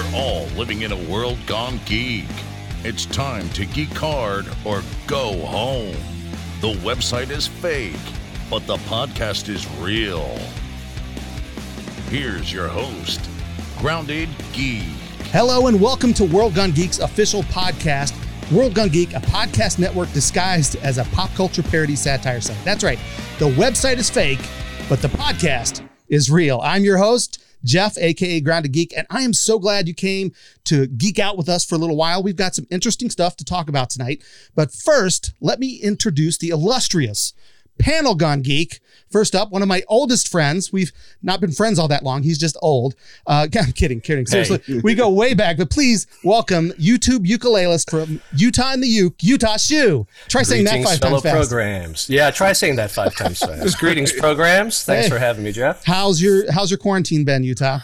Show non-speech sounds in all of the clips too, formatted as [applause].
We're all living in a world gone geek. It's time to geek hard or go home. The website is fake, but the podcast is real. Here's your host, Grounded Geek. Hello and welcome to World Gone Geek's official podcast. World Gone Geek, a podcast network disguised as a pop culture parody satire site. That's right. The website is fake, but the podcast is real. I'm your host, Jeff, aka Grounded Geek, and I am so glad you came to geek out with us for a little while. We've got some interesting stuff to talk about tonight. But first, let me introduce the illustrious Panel Gone Geek. First up, one of my oldest friends. We've not been friends all that long. He's just old. Uh, [laughs] I'm kidding, kidding. Seriously, hey. we go way back. But please welcome YouTube ukulelist from Utah in the Uke, Utah Shoe. Try saying that five times fast. programs. Yeah, try saying that five times [laughs] fast. Greetings, programs. Thanks hey. for having me, Jeff. How's your How's your quarantine been, Utah?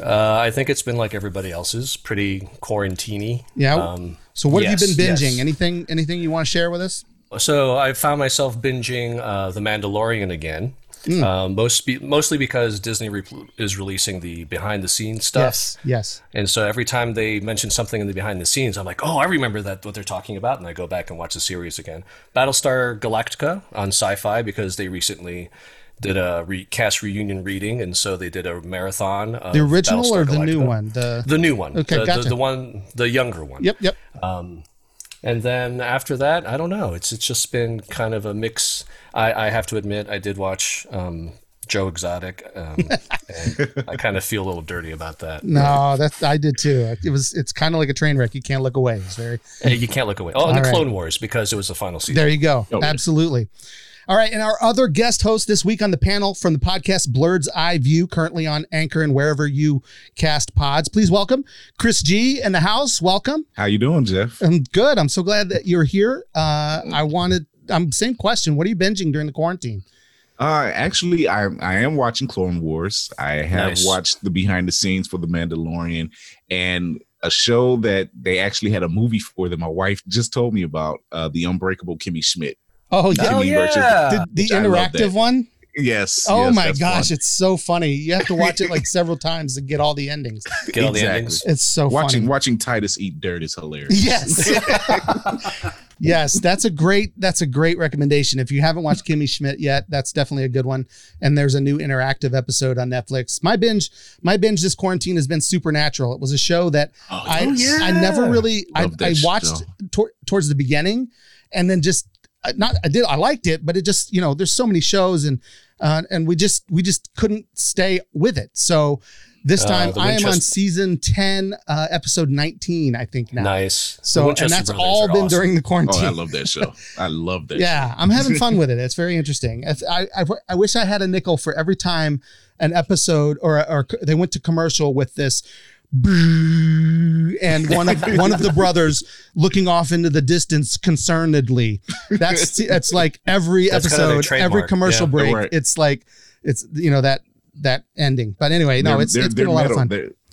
Uh, I think it's been like everybody else's, pretty quarantiney. Yeah. Um, so what yes, have you been binging? Yes. Anything Anything you want to share with us? So I found myself binging uh, The Mandalorian again. Mm. Um, most mostly because Disney re- is releasing the behind the scenes stuff. Yes, yes. And so every time they mention something in the behind the scenes, I'm like, oh, I remember that what they're talking about, and I go back and watch the series again. Battlestar Galactica on Sci-Fi because they recently did a re- cast reunion reading, and so they did a marathon. the original Battlestar or the Galactica. new one? The the new one. Okay, the, gotcha. the, the one, the younger one. Yep, yep. Um, and then after that, I don't know. It's it's just been kind of a mix. I, I have to admit, I did watch um, Joe Exotic, um, [laughs] and I kind of feel a little dirty about that. No, that I did too. It was it's kind of like a train wreck. You can't look away. It's very you can't look away. Oh, and the right. Clone Wars because it was the final season. There you go. Oh, Absolutely. Yeah. All right. And our other guest host this week on the panel from the podcast Blurred's Eye View, currently on Anchor and wherever you cast pods. Please welcome Chris G in the house. Welcome. How you doing, Jeff? I'm good. I'm so glad that you're here. Uh, I wanted, I'm same question. What are you binging during the quarantine? Uh, actually, I I am watching Clone Wars. I have nice. watched the behind the scenes for The Mandalorian and a show that they actually had a movie for that my wife just told me about, uh, The Unbreakable Kimmy Schmidt. Oh yeah, oh, yeah. the, the interactive one. Yes. Oh yes, my gosh, fun. it's so funny. You have to watch it like [laughs] several times to get all the endings. Get all the endings. It's so watching funny. watching Titus eat dirt is hilarious. Yes. [laughs] [laughs] yes, that's a great that's a great recommendation. If you haven't watched Kimmy Schmidt yet, that's definitely a good one. And there's a new interactive episode on Netflix. My binge my binge this quarantine has been Supernatural. It was a show that oh, I yeah. I never really I, I, watched tor- towards the beginning and then just not I did I liked it, but it just you know there's so many shows and uh, and we just we just couldn't stay with it. So this uh, time uh, I am on season 10, uh, episode 19, I think now. Nice. So and that's all been awesome. during the quarantine. Oh, I love that show. I love that. yeah. I'm having fun with [laughs] it. It's very interesting. I, I, I wish I had a nickel for every time an episode or or they went to commercial with this and one of [laughs] one of the brothers looking off into the distance concernedly. That's [laughs] that's like every that's episode, kind of every commercial yeah, break. It's like it's you know that that ending. But anyway, no, it's they're, it's been a lot of fun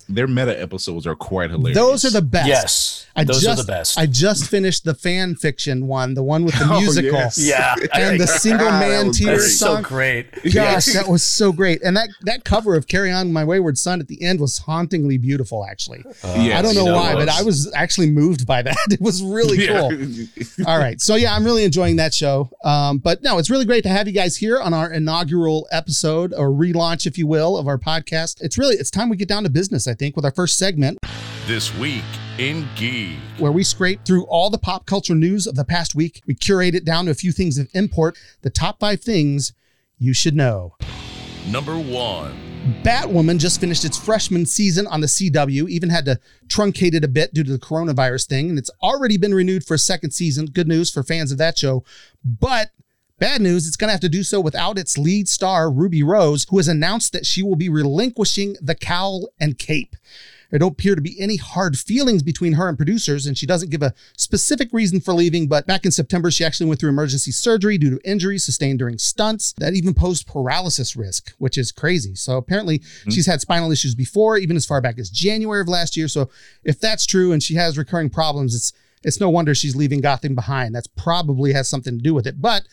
their meta episodes are quite hilarious. Those are the best. Yes, I those just, are the best. I just finished the fan fiction one, the one with the [laughs] oh, musical. Yes. [laughs] Yeah, and the [laughs] single man tears song. So great. Gosh, yes. that was so great. And that that cover of "Carry On My Wayward Son" at the end was hauntingly beautiful. Actually, uh, yes, I don't know why, but I was actually moved by that. It was really cool. Yeah. All right, so yeah, I'm really enjoying that show. Um, but no, it's really great to have you guys here on our inaugural episode or relaunch, if you will, of our podcast. It's really it's time we get down to business. I think with our first segment. This week in Geek, where we scrape through all the pop culture news of the past week. We curate it down to a few things of import, the top five things you should know. Number one. Batwoman just finished its freshman season on the CW, even had to truncate it a bit due to the coronavirus thing, and it's already been renewed for a second season. Good news for fans of that show. But Bad news, it's going to have to do so without its lead star, Ruby Rose, who has announced that she will be relinquishing the cowl and cape. There don't appear to be any hard feelings between her and producers, and she doesn't give a specific reason for leaving. But back in September, she actually went through emergency surgery due to injuries sustained during stunts that even posed paralysis risk, which is crazy. So apparently, mm-hmm. she's had spinal issues before, even as far back as January of last year. So if that's true and she has recurring problems, it's it's no wonder she's leaving Gotham behind. That's probably has something to do with it. But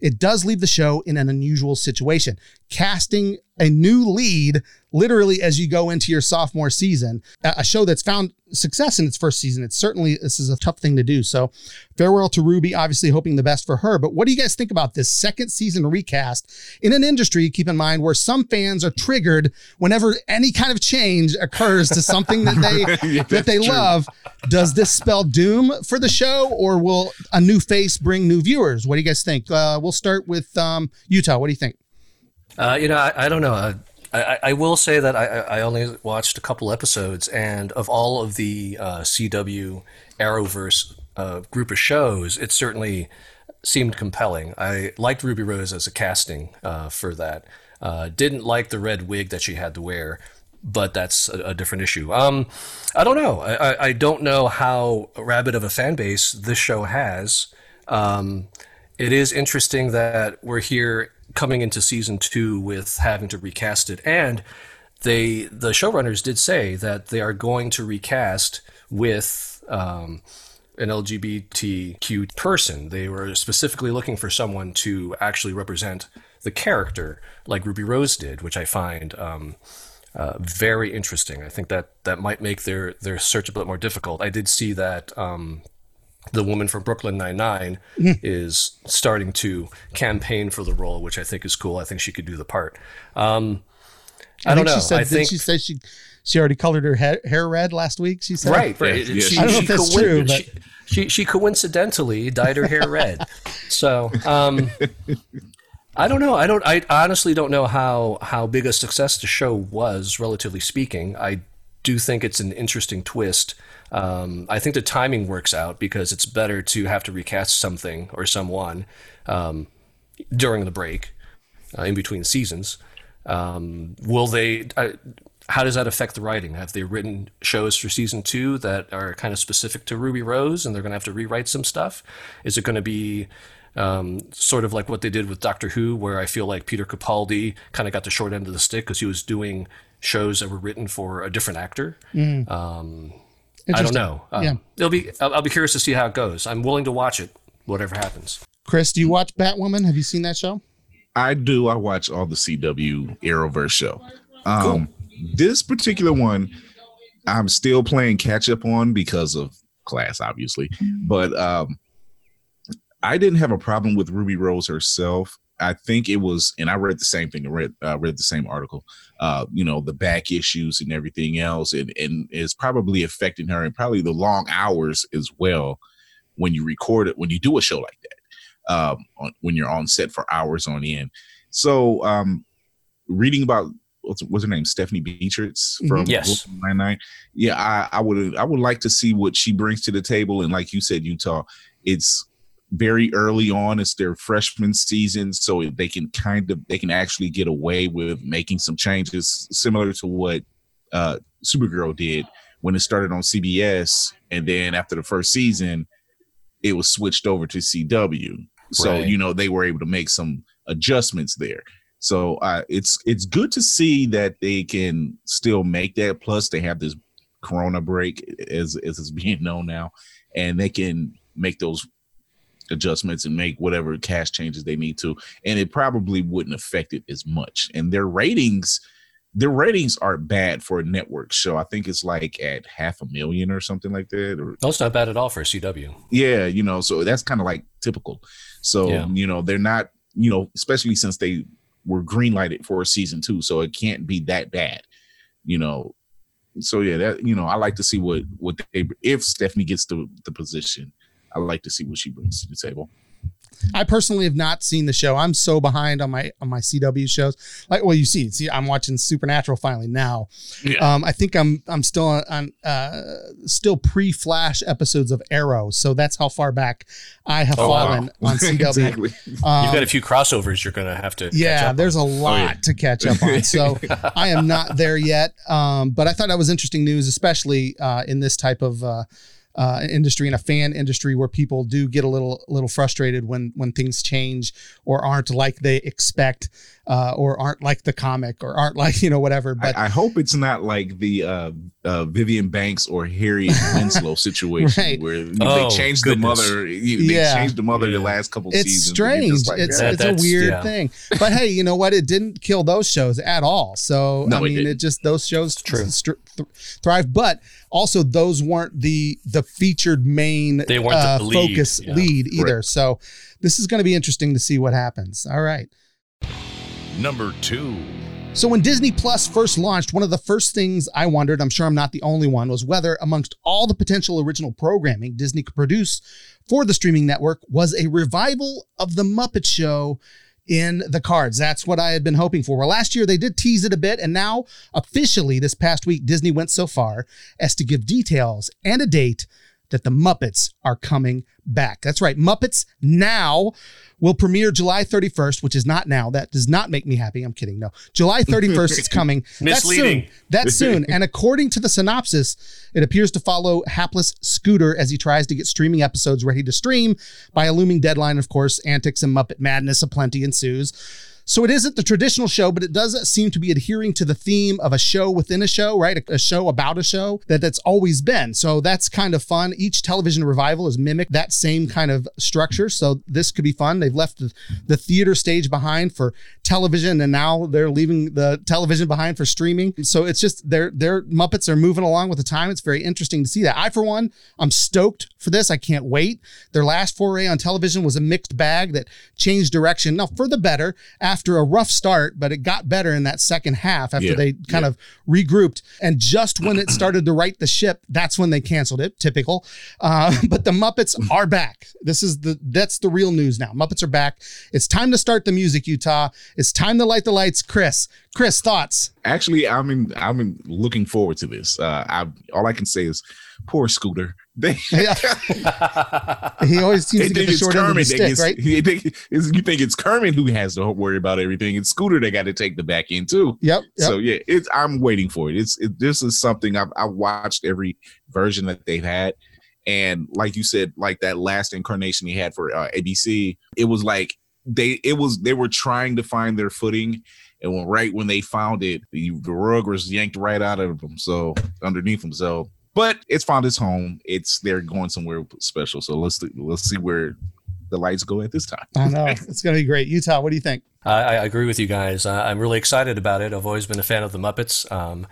it does leave the show in an unusual situation. Casting a new lead literally as you go into your sophomore season. A show that's found success in its first season. It's certainly this is a tough thing to do. So farewell to Ruby, obviously hoping the best for her. But what do you guys think about this second season recast in an industry, keep in mind, where some fans are triggered whenever any kind of change occurs to something that they [laughs] yeah, that they true. love. Does this spell doom for the show or will a new face bring new viewers? What do you guys think? Uh, we'll start with um, Utah. What do you think? Uh, you know, I, I don't know. Uh, I, I, will say that I, I, only watched a couple episodes, and of all of the uh, CW Arrowverse uh, group of shows, it certainly seemed compelling. I liked Ruby Rose as a casting uh, for that. Uh, didn't like the red wig that she had to wear, but that's a, a different issue. Um, I don't know. I, I, don't know how rabid of a fan base this show has. Um, it is interesting that we're here coming into season two with having to recast it, and they the showrunners did say that they are going to recast with um, an LGBTQ person. They were specifically looking for someone to actually represent the character, like Ruby Rose did, which I find. Um, uh, very interesting. I think that that might make their their search a bit more difficult. I did see that um, the woman from Brooklyn Nine Nine mm. is starting to campaign for the role, which I think is cool. I think she could do the part. Um, I, I don't know. She said, I think she said she she already colored her hair, hair red last week. She said, right, right. Yeah. She, I don't know if that's true, but. She, she coincidentally dyed her hair red. so um, I don't know. I don't. I honestly don't know how how big a success the show was, relatively speaking. I do think it's an interesting twist um, I think the timing works out because it's better to have to recast something or someone um, during the break, uh, in between seasons. Um, will they? Uh, how does that affect the writing? Have they written shows for season two that are kind of specific to Ruby Rose, and they're going to have to rewrite some stuff? Is it going to be um, sort of like what they did with Doctor Who, where I feel like Peter Capaldi kind of got the short end of the stick because he was doing shows that were written for a different actor. Mm. Um, I don't know. Uh, yeah, it'll be. I'll, I'll, be curious to see how it goes. I'm willing to watch it, whatever happens. Chris, do you watch Batwoman? Have you seen that show? I do. I watch all the CW Arrowverse show. Um, cool. This particular one, I'm still playing catch up on because of class, obviously. But um, I didn't have a problem with Ruby Rose herself. I think it was, and I read the same thing. I read uh, read the same article. Uh, you know, the back issues and everything else, and and is probably affecting her, and probably the long hours as well when you record it when you do a show like that. Um, on, when you're on set for hours on end. So, um, reading about what's, what's her name, Stephanie Beatriz mm-hmm. from yes. Nine Nine. Yeah, I, I would I would like to see what she brings to the table, and like you said, Utah, it's very early on it's their freshman season so they can kind of they can actually get away with making some changes similar to what uh supergirl did when it started on cbs and then after the first season it was switched over to cw so right. you know they were able to make some adjustments there so uh it's it's good to see that they can still make that plus they have this corona break as as it's being known now and they can make those adjustments and make whatever cash changes they need to and it probably wouldn't affect it as much. And their ratings their ratings are bad for a network show. I think it's like at half a million or something like that or that's not bad at all for a cw yeah you know so that's kind of like typical. So yeah. you know they're not you know especially since they were greenlighted for a season two so it can't be that bad you know. So yeah that you know i like to see what what they if stephanie gets the the position I like to see what she brings to the table. I personally have not seen the show. I'm so behind on my on my CW shows. Like, well, you see, see, I'm watching Supernatural finally now. Yeah. Um, I think I'm I'm still on uh, still pre Flash episodes of Arrow, so that's how far back I have oh, fallen wow. on [laughs] CW. exactly. um, You've got a few crossovers you're going to have to. Yeah, there's on. a lot oh, yeah. to catch up on. So [laughs] I am not there yet. Um, but I thought that was interesting news, especially uh, in this type of. Uh, uh, industry and a fan industry where people do get a little little frustrated when when things change or aren't like they expect. Uh, or aren't like the comic or aren't like [laughs] you know whatever. But I, I hope it's not like the uh, uh, Vivian Banks or Harry Winslow [laughs] situation Right. where Oh, they changed goodness. the mother. you- They Yeah. changed the mother the last couple it's seasons. strange. just like, it's "Yeah." it's a weird yeah. thing. But hey, you know what? It didn't kill those shows at all. So No, I mean, it, didn't. just those shows true. str- th- thrive. But also, those weren't the the featured main They weren't the uh, lead, focus yeah. lead either. So this is going to be interesting to see what happens. All right. Number two. So when Disney Plus first launched, one of the first things I wondered, I'm sure I'm not the only one, was whether amongst all the potential original programming Disney could produce for the streaming network was a revival of the Muppet Show in the cards. That's what I had been hoping for. Well, last year they did tease it a bit, and now officially this past week, Disney went so far as to give details and a date that the Muppets are coming back. That's right. Muppets Now will premiere July 31st, which is not now. That does not make me happy. I'm kidding. No. July [laughs] 31st it's coming. That's Misleading. soon. That's [laughs] soon. And according to the synopsis, it appears to follow hapless Scooter as he tries to get streaming episodes ready to stream. By a looming deadline, of course, antics and Muppet madness aplenty ensues. So it isn't the traditional show, but it does seem to be adhering to the theme of a show within a show, right? A, a show about a show that that's always been. So that's kind of fun. Each television revival has mimicked that same kind of structure. So this could be fun. They've left the, the theater stage behind for television, and now they're leaving the television behind for streaming. So it's just their their Muppets are moving along with the time. It's very interesting to see that. I, for one, I'm stoked for this. I can't wait. Their last foray on television was a mixed bag that changed direction. Now for the better after a rough start, but it got better in that second half after Yeah, they kind of regrouped. And just when it started to right the ship, that's when they canceled it. Typical. Uh, [laughs] but the Muppets are back. This is the that's the real news now. Muppets are back. It's time to start the music, Utah. It's time to light the lights. Chris, Chris, thoughts? Actually, I'm in, I'm in looking forward to this. Uh, I all I can say is, poor Scooter. They, [laughs] Yeah. he always seems to get the short end of the stick, gets- right? they think you think it's Kermit who has to worry about everything. It's Scooter that got to take the back end too. Yep. yep. So yeah, it's I'm waiting for it. It's it, this is something I've I've watched every version that they've had, and like you said, like that last incarnation he had for uh, ABC, it was like they it was they were trying to find their footing, and when right when they found it, the, the rug was yanked right out of them, so underneath them. So, but it's found its home. It's they're going somewhere special. So let's let's see where the lights go at this time. I know it's going to be great. Utah, what do you think? I, I agree with you guys. I, I'm really excited about it. I've always been a fan of the Muppets. Um,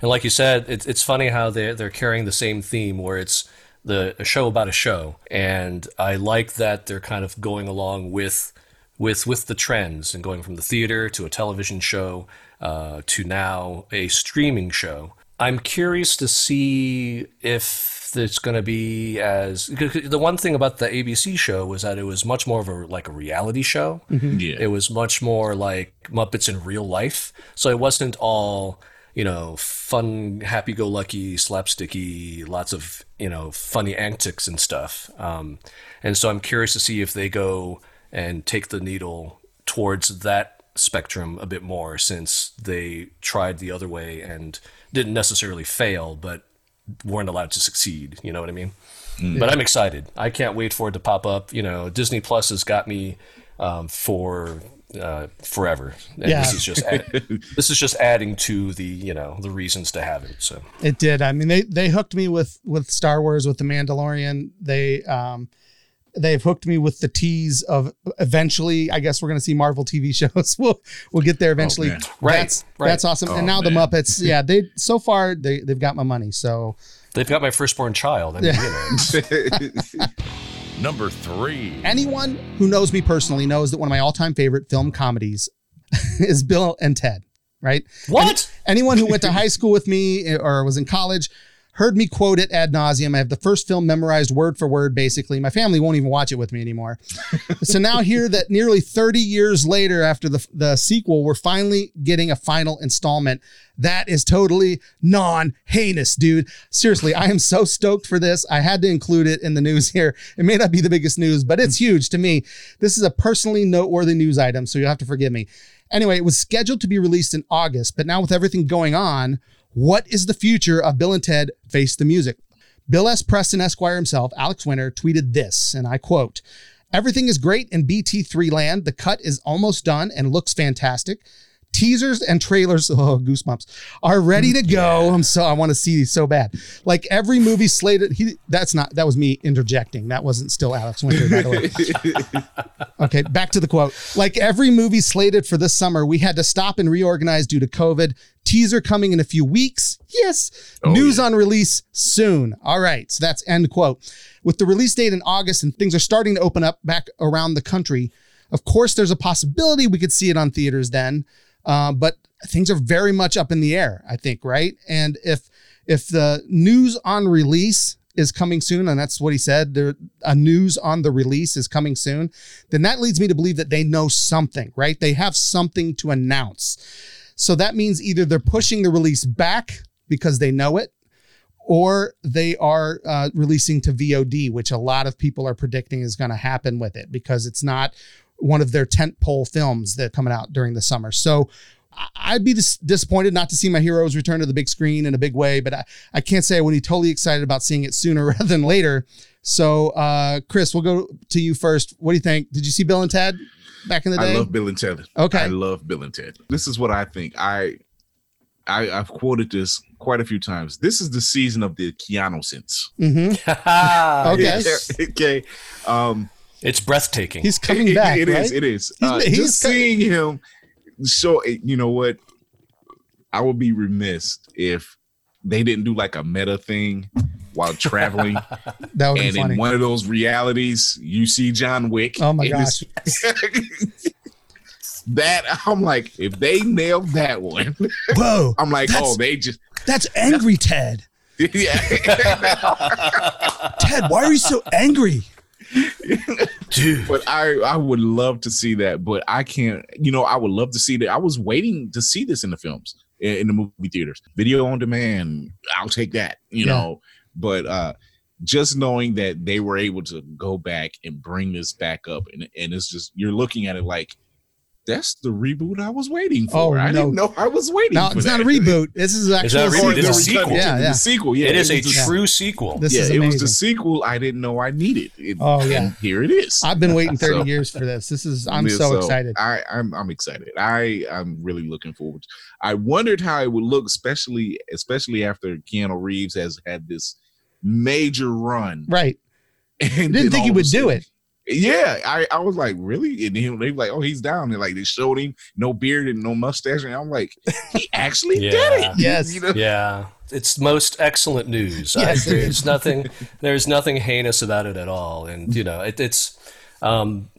and like you said, it's it's funny how they they're carrying the same theme where it's the a show about a show, and I like that they're kind of going along with with with the trends and going from the theater to a television show uh, to now a streaming show. I'm curious to see if it's going to be as the one thing about the ABC show was that it was much more of a like a reality show. Yeah, It was much more like Muppets in real life. So it wasn't all, you know, fun, happy go lucky, slapsticky, lots of, you know, funny antics and stuff. Um, and so I'm curious to see if they go and take the needle towards that spectrum a bit more since they tried the other way and didn't necessarily fail, but weren't allowed to succeed. You know what I mean? But I'm excited. I can't wait for it to pop up. You know, Disney Plus has got me um, for uh, forever. And Yeah. This is just add, [laughs] this is just adding to the you know the reasons to have it. So It did. I mean, they they hooked me with with Star Wars with the Mandalorian. They um they've hooked me with the tease of eventually. I guess we're going to see Marvel TV [laughs] shows. We'll we'll get there eventually. Oh, man. Right, That's right. that's awesome. Oh, and now the. Muppets. Yeah, they so far they they've got my money. So they've got my firstborn child. I mean, you know, [laughs] [laughs] Number three. anyone who knows me personally knows that one of my all time favorite film comedies is Bill and Ted. Right. what? Anyone who went to high school with me eh, or was in college heard me quote it ad nauseum. I have the first film memorized word for word, basically. My family won't even watch it with me anymore. [laughs] so now, here that nearly 30 years later, after the, the sequel, we're finally getting a final installment. That is totally non heinous, dude. Seriously, I am so stoked for this. I had to include it in the news [laughs] here. It may not be the biggest news, but it's huge to me. This is a personally noteworthy news item, so you'll have to forgive me. Anyway, it was scheduled to be released in August, but now with everything going on, what is the future of Bill and Ted Face the Music? Bill S. Preston Esquire himself, Alex Winter, tweeted this, and I quote, Everything is great in BT3 land. The cut is almost done and looks fantastic. Teasers and trailers, [laughs] oh goosebumps, are ready to go. I'm so I want to see these so bad. Like every movie slated. He that's not that was me interjecting. That wasn't still Alex Winter, by the way. [laughs] okay, back to the quote. Like every movie slated for this summer, we had to stop and reorganize due to COVID. Teaser coming in a few weeks. Yes. Oh, News yeah. on release soon. All right. So that's end quote. With the release date in August and things are starting to open up back around the country. Of course, there's a possibility we could see it on theaters then. Uh, but things are very much up in the air, I think, right? And if if the news on release is coming soon, and that's what he said, there a news on the release is coming soon, then that leads me to believe that they know something, right? They have something to announce. So that means either they're pushing the release back because they know it, or they are uh, releasing to VOD, which a lot of people are predicting is going to happen with it because it's not one of their tent pole films that coming out during the summer. So I'd be dis- disappointed not to see my heroes return to the big screen in a big way, but I, I can't say I would be totally excited about seeing it sooner [laughs] rather than later. So, uh, Chris, we'll go to you first. What do you think? Did you see Bill and Ted back in the day? I love Bill and Ted. Okay. I love Bill and Ted. This is what I think. I, I I've quoted this quite a few times. This is the season of the Keanu sense. Mm-hmm. [laughs] okay. [laughs] okay. Um, it's breathtaking. He's coming back. it, it right? is. It is. Uh, he's just co- seeing him So You know what? I would be remiss if they didn't do like a meta thing while traveling. [laughs] that would and in one of those realities, you see John Wick. Oh my gosh. [laughs] that I'm like, if they nailed that one, [laughs] whoa! I'm like, oh, they just that's angry Ted. Yeah. Ted, why are you so angry? [laughs] Dude. But I I would love to see that, but I can't. You know, I would love to see that. I was waiting to see this in the films in, the movie theaters, video on demand. I'll take that. You yeah. know, but uh just knowing that they were able to go back and bring this back up, and and it's just you're looking at it like that's the reboot I was waiting for. Oh, I no. didn't know I was waiting. No, it's that. not a reboot. This is actually it's, a, it's a sequel. Yeah, yeah. sequel. Yeah, it is it a true sequel. This yeah, is it was the sequel I didn't know I needed. It, oh yeah, here it is. I've been waiting [laughs] thirty so, years for this. This is I'm so, so, excited. I I'm I'm excited. I I'm really looking forward. To, I wondered how it would look, especially especially after Keanu Reeves has had this major run. Right. [laughs] And didn't think he would do it. Yeah, I, I was like, really? And then they were like, oh, he's down. And like they showed him no beard and no mustache. And I'm like, he [laughs] actually yeah. did it. [laughs] Yes. You know? Yeah. It's most excellent news. Yes. there's nothing there's nothing heinous about it at all. And you know, it, it's um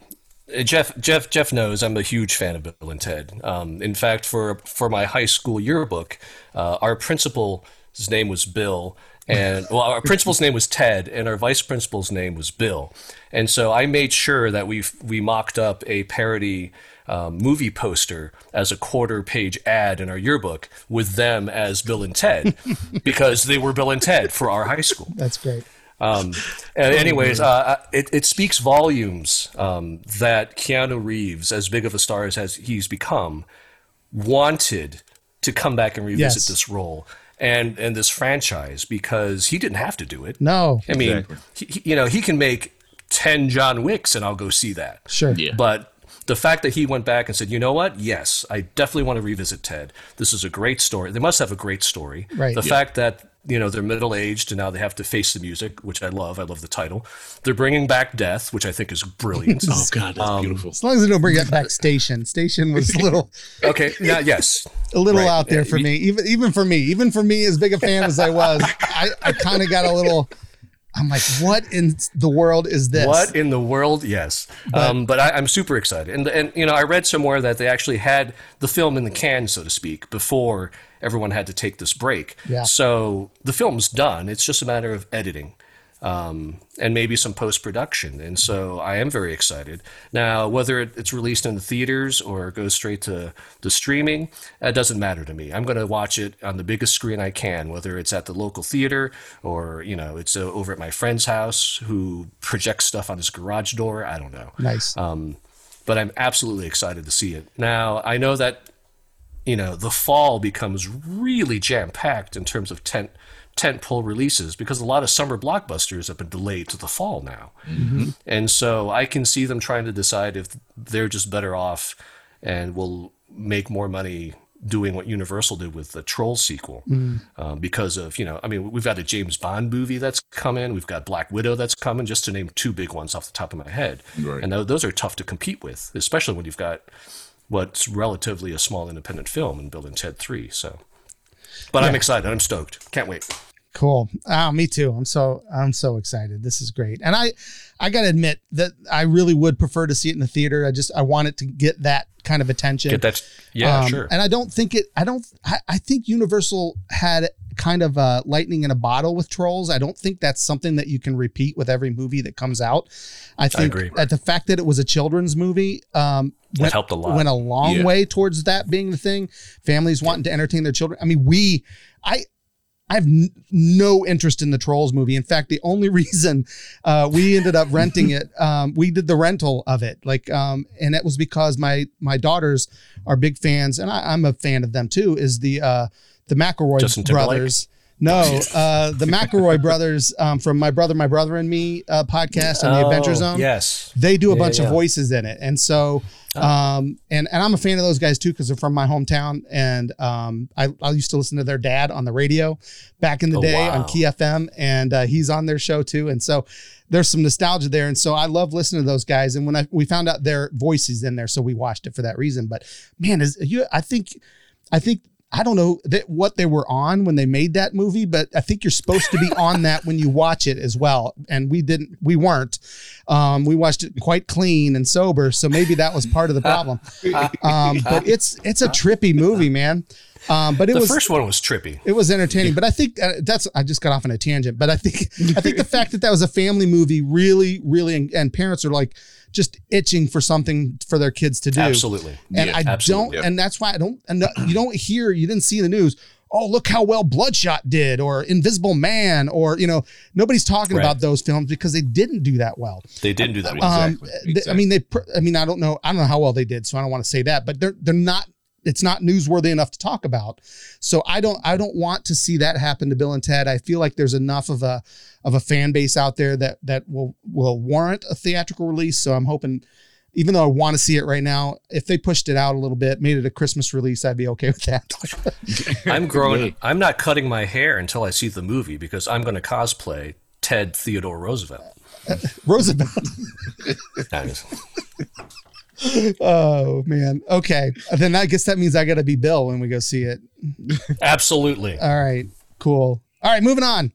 Jeff Jeff Jeff knows I'm a huge fan of Bill and Ted. Um, in fact, for for my high school yearbook, uh, our principal his name was Bill, and well, our principal's name was Ted, and our vice principal's name was Bill. And so I made sure that we we mocked up a parody um, movie poster as a quarter page ad in our yearbook with them as Bill and Ted [laughs] because they were Bill and Ted for our high school. That's great. Um, and anyways, uh, it, it speaks volumes um, that Keanu Reeves, as big of a star as he's become, wanted to come back and revisit yes. this role and and this franchise because he didn't have to do it. No, I mean, exactly. he, he, you know, he can make ten John Wicks, and I'll go see that. Sure, yeah. but the fact that he went back and said, you know what? Yes, I definitely want to revisit Ted. This is a great story. They must have a great story. Right. The yeah. fact that you know they're middle aged and now they have to face the music, which I love. I love the title. They're bringing back Death, which I think is brilliant. [laughs] oh God, that's um, beautiful. As long as they don't bring it back [laughs] Station. Station was a little [laughs] okay. Yeah, yes, a little right. out there for me. Even even for me, even for me, as big a fan as I was, I, I kind of got a little. I'm like, what in the world is this? What in the world? Yes, but, um, but I, am super excited, and and you know, I read somewhere that they actually had the film in the can, so to speak, before everyone had to take this break. Yeah. So the film's done. It's just a matter of editing um, and maybe some post production. And so I am very excited. Now, whether it's released in the theaters or goes straight to the streaming, it doesn't matter to me. I'm going to watch it on the biggest screen I can, whether it's at the local theater or, you know, it's uh, over at my friend's house who projects stuff on his garage door. I don't know. Nice. Um, but I'm absolutely excited to see it. Now, I know that, you know, the fall becomes really jam packed in terms of tent tentpole releases because a lot of summer blockbusters have been delayed to the fall now. Mm-hmm. And so I can see them trying to decide if they're just better off and will make more money doing what Universal did with the Troll sequel mm. um, because of, you know, I mean, we've got a James Bond movie that's coming. We've got Black Widow that's coming, just to name two big ones off the top of my head. Right. And those are tough to compete with, especially when you've got what's relatively a small independent film in Bill and Ted 3. So, but yeah. I'm excited. I'm stoked. Can't wait. Cool. Oh, me too. I'm so I'm so excited. This is great. And I I got to admit that I really would prefer to see it in the theater. I just I want it to get that kind of attention. Get that yeah, um, sure. And I don't think it I don't I, I think Universal had kind of a lightning in a bottle with trolls. I don't think that's something that you can repeat with every movie that comes out. I think I that the fact that it was a children's movie um, went, helped a lot. Went a long yeah. way towards that being the thing. Families wanting to entertain their children. I mean, we I I have n- no interest in the Trolls movie. In fact, the only [laughs] reason uh, we ended up renting it, um, we did the rental of it, like, um, and it was because my my daughters are big fans, and I, am a fan of them too. Is the uh, the McElroy brothers? No, uh, the McElroy brothers um, from My Brother, My Brother and Me uh, podcast on the Adventure oh, Zone. Yes, they do a yeah, bunch yeah. of voices in it, and so Oh. Um, and and I'm a fan of those guys too because they're from my hometown, and um, I, I used to listen to their dad on the radio back in the oh, day wow. on Key FM, and uh, he's on their show too, and so there's some nostalgia there, and so I love listening to those guys. And when I we found out their voices in there, so we watched it for that reason. But man, is you? I think I think I don't know that what they were on when they made that movie, but I think you're supposed to be [laughs] on that when you watch it as well. And we didn't, we weren't. Um, we watched it quite clean and sober, so maybe that was part of the problem. [laughs] Um, but it's it's a trippy movie, man. Um, but it the was the first one was trippy. It was entertaining, but I think uh, that's I just got off on a tangent. But I think I think the [laughs] fact that that was a family movie really, really, and, and parents are like just itching for something for their kids to do. Absolutely. And yeah, I absolutely. don't, and that's why I don't, and you don't hear, you didn't see the news. Oh, look how well Bloodshot did, or Invisible Man, or you know, nobody's talking right. about those films because they didn't do that well. They didn't do that well. Um, exactly. I mean, they. I mean, I don't know. I don't know how well they did, so I don't want to say that. But they're they're not it's not newsworthy enough to talk about. So I don't I don't want to see that happen to Bill and Ted. I feel like there's enough of a of a fan base out there that that will will warrant a theatrical release. So I'm hoping even though I want to see it right now, if they pushed it out a little bit, made it a Christmas release, I'd be okay with that. [laughs] I'm growing I'm not cutting my hair until I see the movie because I'm going to cosplay Ted Theodore Roosevelt. [laughs] Roosevelt oh man. Okay. Then I guess that means I got to be Bill when we go see it. Absolutely. All right. Cool. All right. Moving on.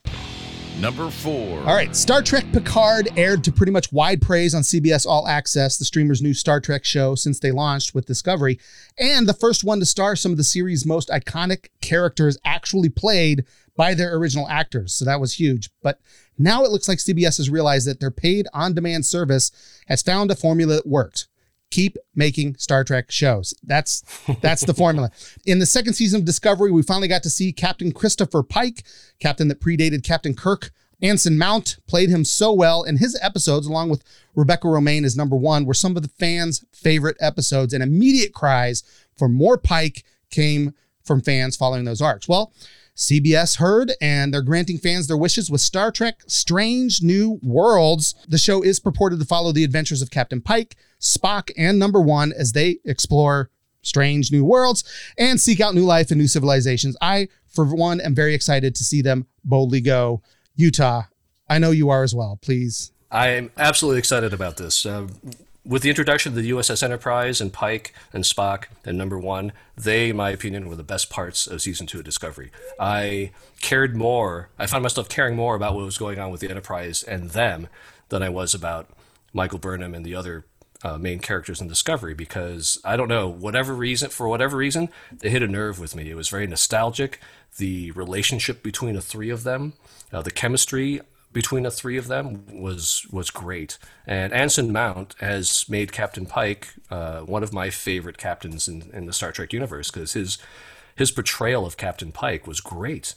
Number four. All right. Star Trek Picard aired to pretty much wide praise on CBS All Access, the streamer's new Star Trek show since they launched with Discovery, and the first one to star some of the series' most iconic characters actually played by their original actors. So that was huge. But now it looks like CBS has realized that their paid on demand service has found a formula that worked keep making Star Trek shows. That's that's the formula. [laughs] In the second season of Discovery, we finally got to see Captain Christopher Pike, captain that predated Captain Kirk. Anson Mount played him so well, and his episodes, along with Rebecca Romijn as number one, were some of the fans' favorite episodes. And immediate cries for more Pike came from fans following those arcs. Well, CBS heard and they're granting fans their wishes with Star Trek Strange New Worlds. The show is purported to follow the adventures of Captain Pike, Spock, and Number One as they explore strange new worlds and seek out new life and new civilizations. I, for one, am very excited to see them boldly go. Utah, I know you are as well. Please. I'm absolutely excited about this. Uh, with the introduction of the USS Enterprise and Pike and Spock and Number One, they, in my opinion, were the best parts of season two of Discovery. I cared more. I found myself caring more about what was going on with the Enterprise and them than I was about Michael Burnham and the other uh, main characters in Discovery because I don't know whatever reason for whatever reason they hit a nerve with me. It was very nostalgic. The relationship between the three of them, uh, the chemistry between the three of them was was great. And Anson Mount has made Captain Pike uh, one of my favorite captains in, in the Star Trek universe because his his portrayal of Captain Pike was great.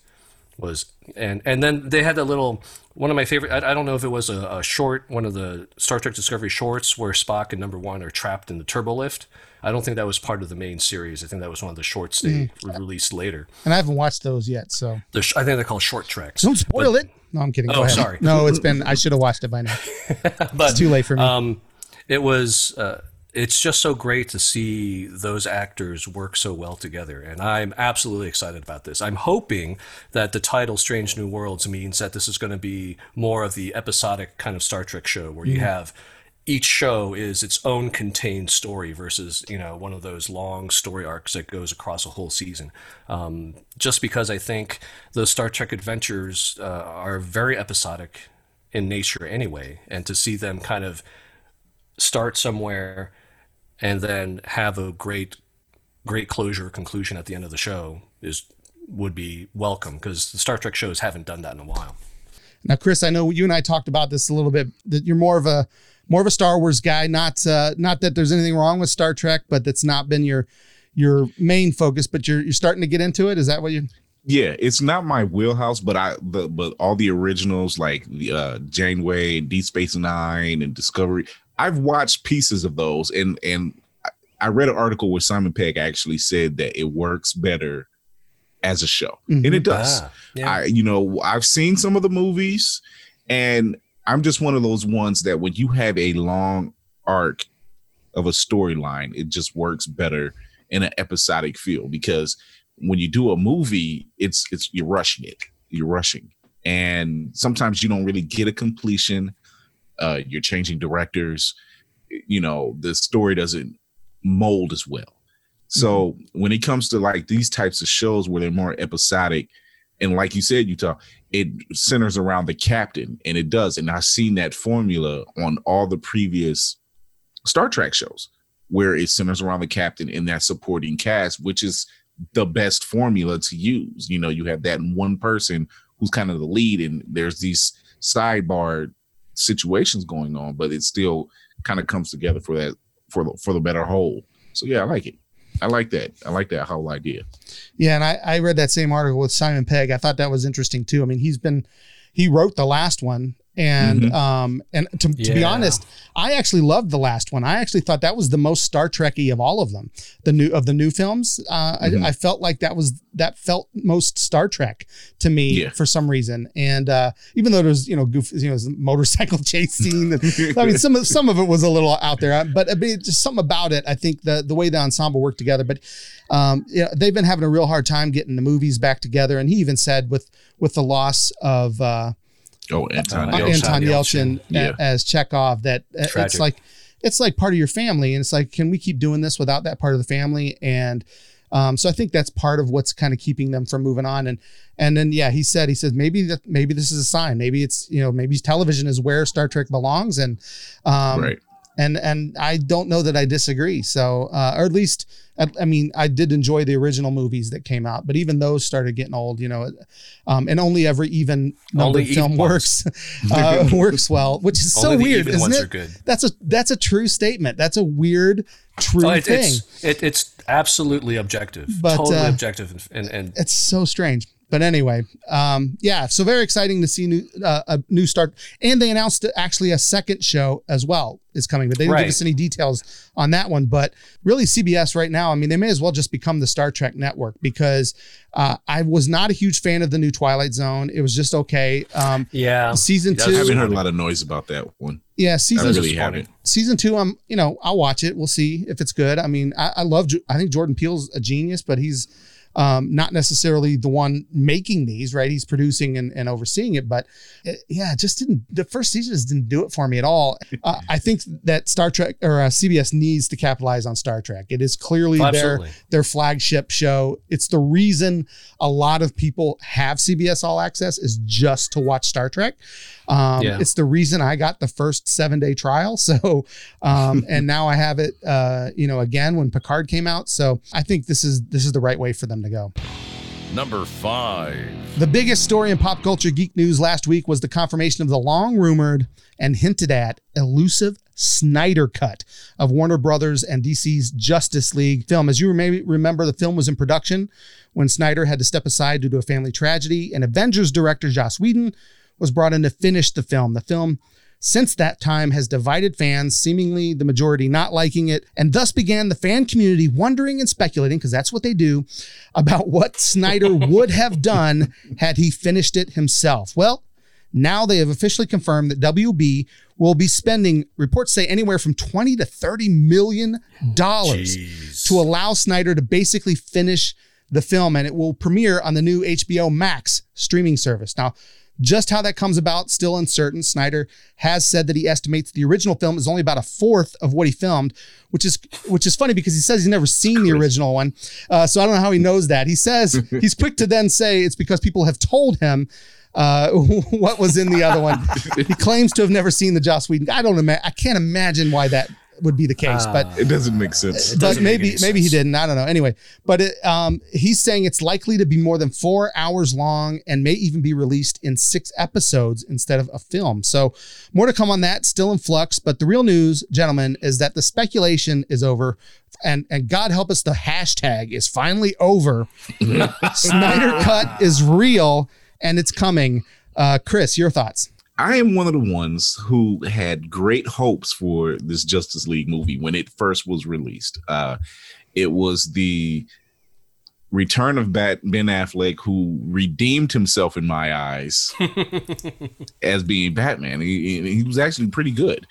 Was and and then they had that little one of my favorite I, I don't know if it was a, a, short one of the Star Trek Discovery shorts where Spock and number one are trapped in the turbo lift. I don't think that was part of the main series. I think that was one of the shorts they mm. released later. And I haven't watched those yet, so the sh- I think they're called short treks. Don't spoil but, it. No, I'm kidding. oh, sorry. No, it's been. I should have watched it by now. but [laughs] it's too late for me. Um, it was. Uh, it's just so great to see those actors work so well together. And I'm absolutely excited about this. I'm hoping that the title Strange New Worlds means that this is going to be more of the episodic kind of Star Trek show where you have each show is its own contained story versus you know one of those long story arcs that goes across a whole season. Um, just because I think those Star Trek adventures uh, are very episodic in nature anyway, and to see them kind of start somewhere and then have a great great closure conclusion at the end of the show is would be welcome because the Star Trek shows haven't done that in a while. Now, Chris, I know you and I talked about this a little bit. That you're more of a more of a Star Wars guy. Not uh, not that there's anything wrong with Star Trek, but that's not been your your main focus. But you're you're starting to get into it. Is that what you? Yeah, it's not my wheelhouse, but I the but all the originals like the uh, Janeway Deep Space Nine and Discovery, I've watched pieces of those, and and I read an article where Simon Pegg actually said that it works better as a show, mm-hmm. and it does. Ah, yeah. I, you know, I've seen some of the movies, and I'm just one of those ones that when you have a long arc of a storyline, it just works better in an episodic feel because when you do a movie, it's it's you're rushing it, you're rushing, and sometimes you don't really get a completion uh, you're changing directors you know the story doesn't mold as well. So mm-hmm. when it comes to like these types of shows where they're more episodic and like you said utah it centers around the captain and it does. And i've seen that formula on all the previous star trek shows where it centers around the captain and that supporting cast which is the best formula to use. You know you have that one person who's kind of the lead and there's these sidebar situations going on, but it still kind of comes together for that for the for the better whole. So yeah, I like it. I like that. I like that whole idea. Yeah, and I, I read that same article with Simon Pegg. I thought that was interesting too. I mean, he's been he wrote the last one and mm-hmm. um and to, yeah. to be honest, I actually loved the last one. I actually thought that was the most Star Trekky of all of them. The new of the new films. Uh, mm-hmm. I, I, felt like that was that felt most Star Trek to me yeah. for some reason. And uh, even though there's you know goof, you know motorcycle [laughs] chase scene. I mean, some of some of it was a little out there, but I mean, just something about it. I think the the way the ensemble worked together. But um, you know, they've been having a real hard time getting the movies back together. And he even said with with the loss of. Uh, Oh, Anton, uh, Yelchin. Anton Yelchin, yeah. as Chekov. That uh, it's like it's like part of your family, and it's like, can we keep doing this without that part of the family? And um, so I think that's part of what's kind of keeping them from moving on. And and then yeah, he said he said maybe that maybe this is a sign. Maybe it's you know maybe television is where Star Trek belongs. And um, right and and I don't know that I disagree. So, uh, or at least, I, I, mean, I did enjoy the original movies that came out, but even those started getting old, you know. Um, and only every even numbered film works [laughs] uh, works well, which is so weird, isn't it? That's a that's a true statement. That's a weird true oh, it, thing. It's, it, it's absolutely objective, but, totally uh, objective, and, and it's so strange but anyway, um, yeah, so very exciting to see new uh, a new start, and they announced actually a second show as well is coming, but they didn't right. give us any details on that one. But really, CBS right now, I mean, they may as well just become the Star Trek network because uh, I was not a huge fan of the new Twilight Zone. It was just okay. Um, yeah, season two. I haven't heard a lot of noise about that one. Yeah, season I really haven't. Season two, I'm you know I'll watch it. We'll see if it's good. I mean, I, I love. I think Jordan Peele's a genius, but he's um, not necessarily the one making these, right? He's producing and, and overseeing it, but it, yeah, it just didn't. The first season just didn't do it for me at all. Uh, I think that Star Trek or uh, CBS needs to capitalize on Star Trek. It is clearly oh, their their flagship show. It's the reason a lot of people have CBS All Access is just to watch Star Trek. Um, yeah. It's the reason I got the first seven day trial. [laughs] So, um, and now I have it, uh, you know, again when Picard came out. So I think this is this is the right way for them to go. number five. The biggest story in pop culture geek news last week was the confirmation of the long rumored and hinted at elusive Snyder cut of Warner Brothers and DC's Justice League film. As you may remember, the film was in production when Snyder had to step aside due to a family tragedy, and Avengers director Joss Whedon was brought in to finish the film. The film since that time has divided fans, seemingly the majority not liking it, and thus began the fan community wondering and speculating, because that's what they do, about what Snyder [laughs] would have done had he finished it himself. Well, now they have officially confirmed that WB will be spending, reports say, anywhere from 20 to 30 million dollars to allow Snyder to basically finish the film, and it will premiere on the new HBO Max streaming service. Now, just how that comes about, still uncertain. Snyder has said that he estimates the original film is only about a fourth of what he filmed, which is which is funny because he says he's never seen the original one. Uh, so I don't know how he knows that. He says [laughs] he's quick to then say it's because people have told him uh, [laughs] what was in the other one. [laughs] he claims to have never seen the Joss Whedon. I don't imagine. I can't imagine why that would be the case, uh, but it doesn't make sense. But maybe maybe he didn't. I don't know. Anyway, but it, um, he's saying it's likely to be more than four hours long and may even be released in six episodes instead of a film. So more to come on that. Still in flux. But the real news, gentlemen, is that the speculation is over. And and God help us, the hashtag is finally over. [laughs] Snyder Cut is real and it's coming. Uh, Chris, your thoughts? I am one of the ones who had great hopes for this Justice League movie when it first was released. Uh, it was the return of Bat- Ben Affleck, who redeemed himself in my eyes [laughs] as being Batman. He, he, was actually pretty good.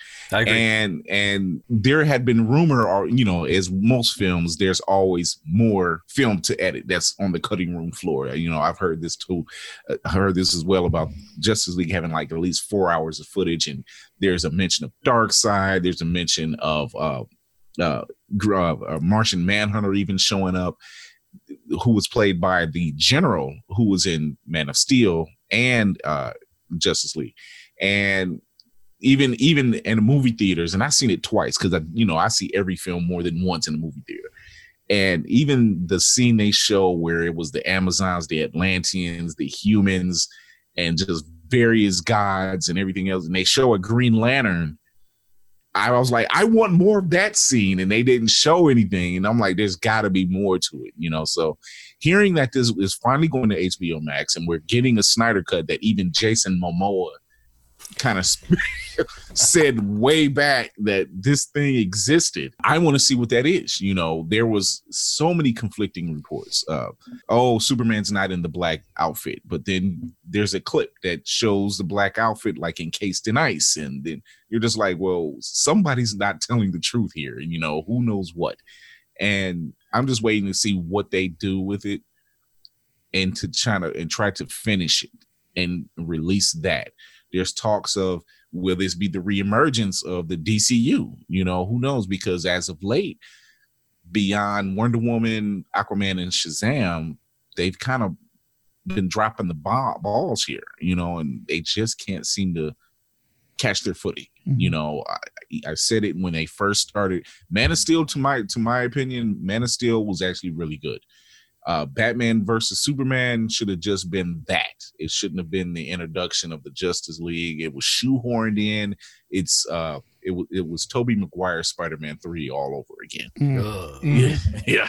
And and there had been rumor, or you know, as most films, there's always more film to edit. That's on the cutting room floor. You know, I've heard this too. Uh, I heard this as well about Justice League having like at least four hours of footage, and there's a mention of Darkseid. There's a mention of uh, uh, uh, Martian Manhunter even showing up who was played by the general who was in Man of Steel and uh, Justice League, and even even in the movie theaters, and I've seen it twice because I you know I see every film more than once in the movie theater, and even the scene they show where it was the Amazons, the Atlanteans, the humans, and just various gods and everything else, and they show a Green Lantern I was like, I want more of that scene, and they didn't show anything. And I'm like, there's got to be more to it, you know. So, hearing that this is finally going to HBO Max, and we're getting a Snyder cut that even Jason Momoa kind of [laughs] said way back that this thing existed. I want to see what that is. You know, there was so many conflicting reports. Uh, oh, Superman's not in the black outfit, but then there's a clip that shows the black outfit like encased in ice, and then you're just like, well, somebody's not telling the truth here, and you know, who knows what. And I'm just waiting to see what they do with it, and to try to and try to finish it and release that there's talks of will this be the reemergence of the DCU? You know, who knows? Because as of late, beyond Wonder Woman, Aquaman, and Shazam, they've kind of been dropping the balls here, you know, and they just can't seem to catch their footing. Mm-hmm. You know, I, I, said it when they first started. Man of Steel, to my to my opinion, Man of Steel was actually really good uh, Batman versus Superman should have just been that. It shouldn't have been the introduction of the Justice League. It was shoehorned in. It's uh, it was it was Tobey Maguire Spider Man three all over again. Mm. Yeah, [laughs] yeah.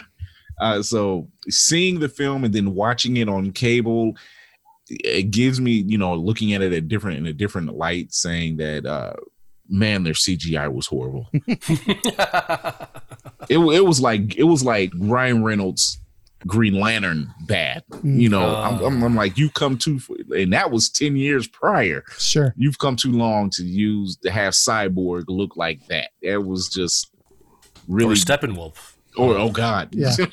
Uh, so seeing the film and then watching it on cable, it gives me you know looking at it a different in a different light, saying that. Uh, man, their CGI was horrible. [laughs] it, it was like it was like Ryan Reynolds Green Lantern bad. You know, uh, I'm, I'm, I'm, like, you come too, and that was 10 years prior. Sure. You've come too long to use, to have Cyborg look like that. That was just really. Or Steppenwolf. Or, oh, God. Yeah. [laughs]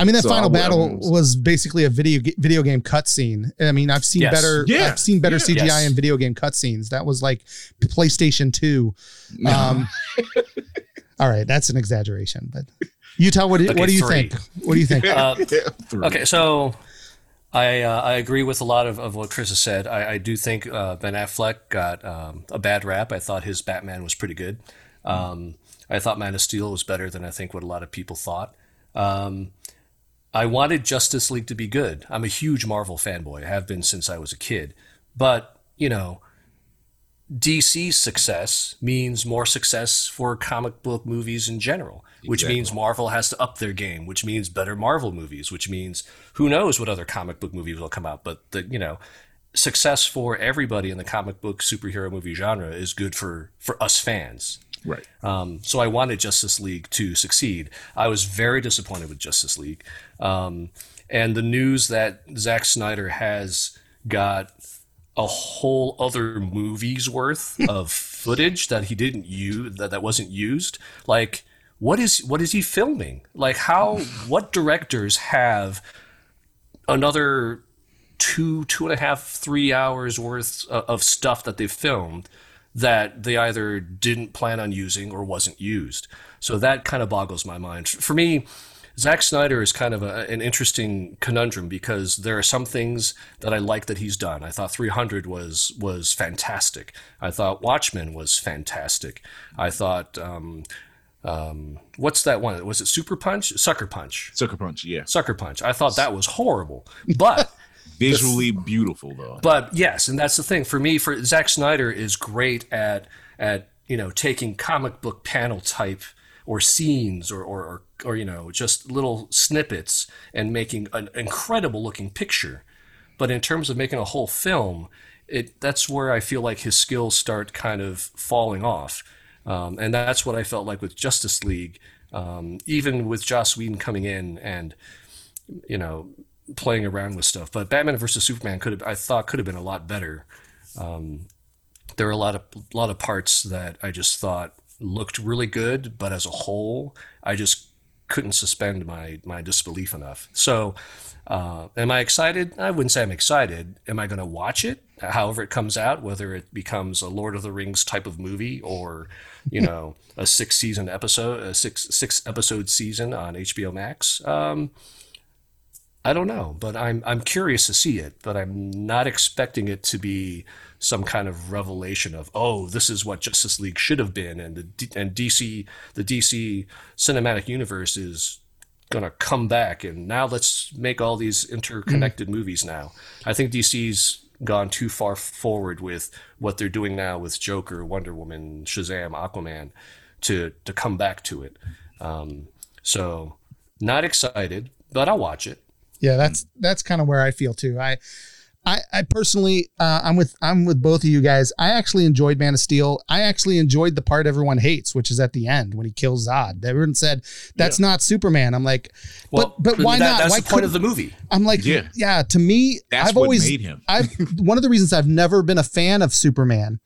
I mean, that so final I, battle was, was basically a video video game cutscene. I mean, I've seen yes. better. Yeah. I've seen better yeah. CGI yes. in video game cutscenes. That was like PlayStation Two. [laughs] Um, all right, that's an exaggeration, but Utah, what do, okay, what do you three. think? What do you think? [laughs] Uh, okay, so I uh, I agree with a lot of, of what Chris has said. I, I do think uh, Ben Affleck got um, a bad rap. I thought his Batman was pretty good. Um, I thought Man of Steel was better than I think what a lot of people thought. Um, I wanted Justice League to be good. I'm a huge Marvel fanboy. I have been since I was a kid. But, you know, DC's success means more success for comic book movies in general, which exactly. means Marvel has to up their game, which means better Marvel movies, which means who knows what other comic book movies will come out. But the, you know, success for everybody in the comic book superhero movie genre is good for for us fans. Right. Um, so I wanted Justice League to succeed. I was very disappointed with Justice League. Um, and the news that Zack Snyder has got a whole other movie's worth of footage that he didn't use that, that wasn't used. Like, what is what is he filming? Like, how what directors have another two two and a half three hours worth of stuff that they filmed that they either didn't plan on using or wasn't used. So that kind of boggles my mind. For me, Zack Snyder is kind of a, an interesting conundrum because there are some things that I like that he's done. I thought 300 was was fantastic. I thought Watchmen was fantastic. I thought um, um, what's that one? Was it Super Punch? Sucker Punch. Sucker Punch, yeah. Sucker Punch. I thought that was horrible, but [laughs] visually the, beautiful though. But yes, and that's the thing for me. For Zack Snyder is great at at you know taking comic book panel type or scenes or or, or, or you know just little snippets and making an incredible looking picture. But in terms of making a whole film, it that's where I feel like his skills start kind of falling off. Um, and that's what I felt like with Justice League. Um, even with Joss Whedon coming in and you know playing around with stuff. But Batman versus Superman could have, I thought, could have been a lot better. Um, there are a lot of a lot of parts that I just thought looked really good, but as a whole, I just couldn't suspend my my disbelief enough. So, uh, am I excited? I wouldn't say I'm excited. Am I going to watch it? However, it comes out, whether it becomes a Lord of the Rings type of movie or, you [laughs] know, a six season episode, a six six episode season on HBO Max. Um, I don't know, but I'm I'm curious to see it, but I'm not expecting it to be some kind of revelation of oh this is what Justice League should have been and the and DC the DC cinematic universe is going to come back and now let's make all these interconnected mm. movies now. I think DC's gone too far forward with what they're doing now with Joker, Wonder Woman, Shazam, Aquaman to to come back to it. Um, so not excited, but I'll watch it. Yeah, that's that's kind of where I feel too. I I, I personally, uh, I'm with I'm with both of you guys. I actually enjoyed Man of Steel. I actually enjoyed the part everyone hates, which is at the end when he kills Zod. Everyone said that's yeah. not Superman. I'm like, well, but but why that, not? That's why the point of the movie. I'm like, yeah, yeah. To me, that's I've always made him. I've one of the reasons I've never been a fan of Superman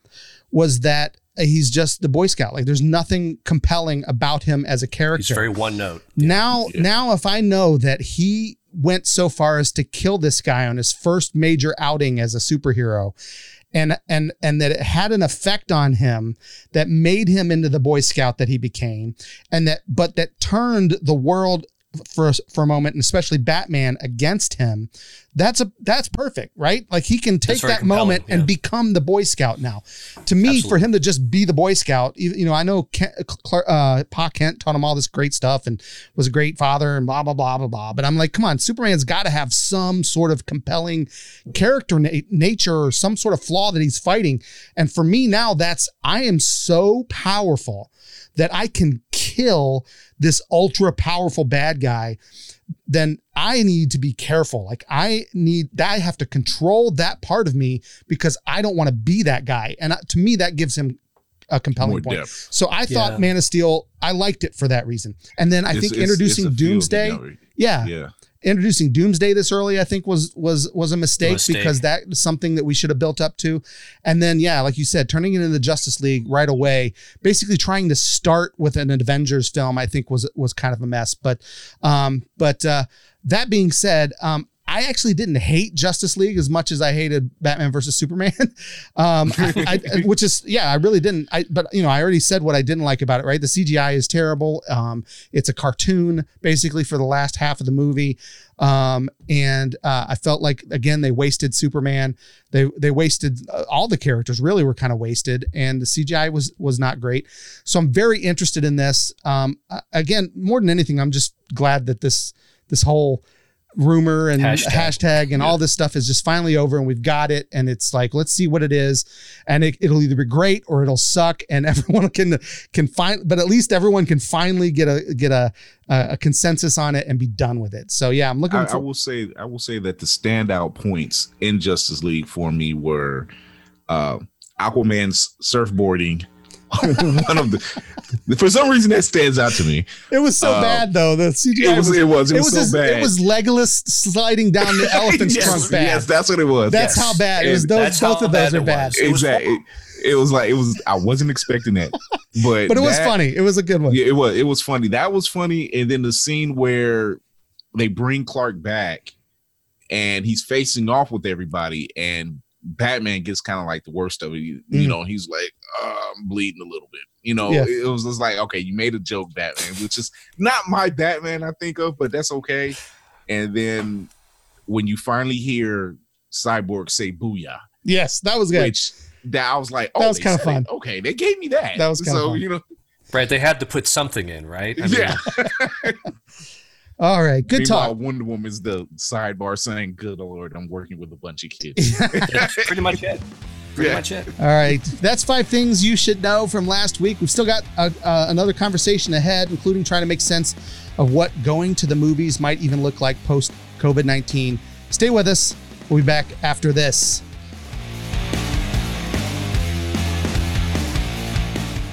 was that he's just the Boy Scout. Like there's nothing compelling about him as a character. He's very one note. Now, yeah. now if I know that he went so far as to kill this guy on his first major outing as a superhero. And and and that it had an effect on him that made him into the boy scout that he became. And that but that turned the world for for a moment and especially Batman against him that's a that's perfect, right? Like he can take that moment yeah. and become the Boy Scout now. To me, Absolutely. for him to just be the Boy Scout, you know, I know Kent, uh, Pa Kent taught him all this great stuff and was a great father and blah blah blah blah blah. But I'm like, come on, Superman's got to have some sort of compelling character na- nature or some sort of flaw that he's fighting. And for me now, that's I am so powerful that I can kill this ultra powerful bad guy then I need to be careful. Like I need that I have to control that part of me because I don't want to be that guy. And to me, that gives him a compelling More point. Depth. So I thought yeah. Man of Steel, I liked it for that reason. And then I it's, think it's, introducing it's Doomsday, yeah, yeah, introducing Doomsday this early, I think was was was a mistake, mistake, because that was something that we should have built up to. And then, yeah, like you said, turning it into the Justice League right away, basically trying to start with an Avengers film, I think was was kind of a mess. But um, but uh, that being said, um, I actually didn't hate Justice League as much as I hated Batman versus Superman, [laughs] um, I, I, [laughs] which is yeah, I really didn't. I but you know I already said what I didn't like about it. Right, the CGI is terrible. Um, it's a cartoon basically for the last half of the movie, um, and uh, I felt like again they wasted Superman. They they wasted uh, all the characters. Really were kind of wasted, and the CGI was was not great. So I'm very interested in this. Um, again, more than anything, I'm just glad that this this whole rumor and hashtag, hashtag and yeah. all this stuff is just finally over and we've got it. And it's like let's see what it is. And it, will either be great or it'll suck. And [laughs] everyone can can find but at least everyone can finally get a get a a consensus on it and be done with it. So yeah i'm looking I, for- I will say i will say that the standout points in justice league for me were uh aquaman's surfboarding [laughs] one of the for some reason that stands out to me. It was so uh, bad though. The CGI it was, was, it was it, it was, was so bad. It was Legolas sliding down the [laughs] elephant's yes, trunk. Bad. Yes, that's what it was. That's yes. how bad it was. Those both of those are bad. Exactly. It, it was like it was. I wasn't expecting that, but but it was funny. It was a good one. Yeah, it was. It was funny. That was funny. And then the scene where they bring Clark back, and he's facing off with everybody, and Batman gets kind of like the worst of it. You, mm. you know, he's like, oh, I'm bleeding a little bit. You know, yeah. it was just like, okay, you made a joke, Batman, which is not my Batman I think of, but that's okay. And then when you finally hear Cyborg say "booyah," yes, that was good. Which that I was like, oh, that was kind of fun. It. Okay, they gave me that. That was kind so fun. you know, right? They had to put something in, right? I mean, yeah. [laughs] All right, good Meanwhile, talk. Wonder is the sidebar saying, "Good Lord, I'm working with a bunch of kids." [laughs] pretty much it. Pretty yeah. much it. All right, that's five things you should know from last week. We've still got uh, uh, another conversation ahead, including trying to make sense of what going to the movies might even look like post COVID 19. Stay with us. We'll be back after this.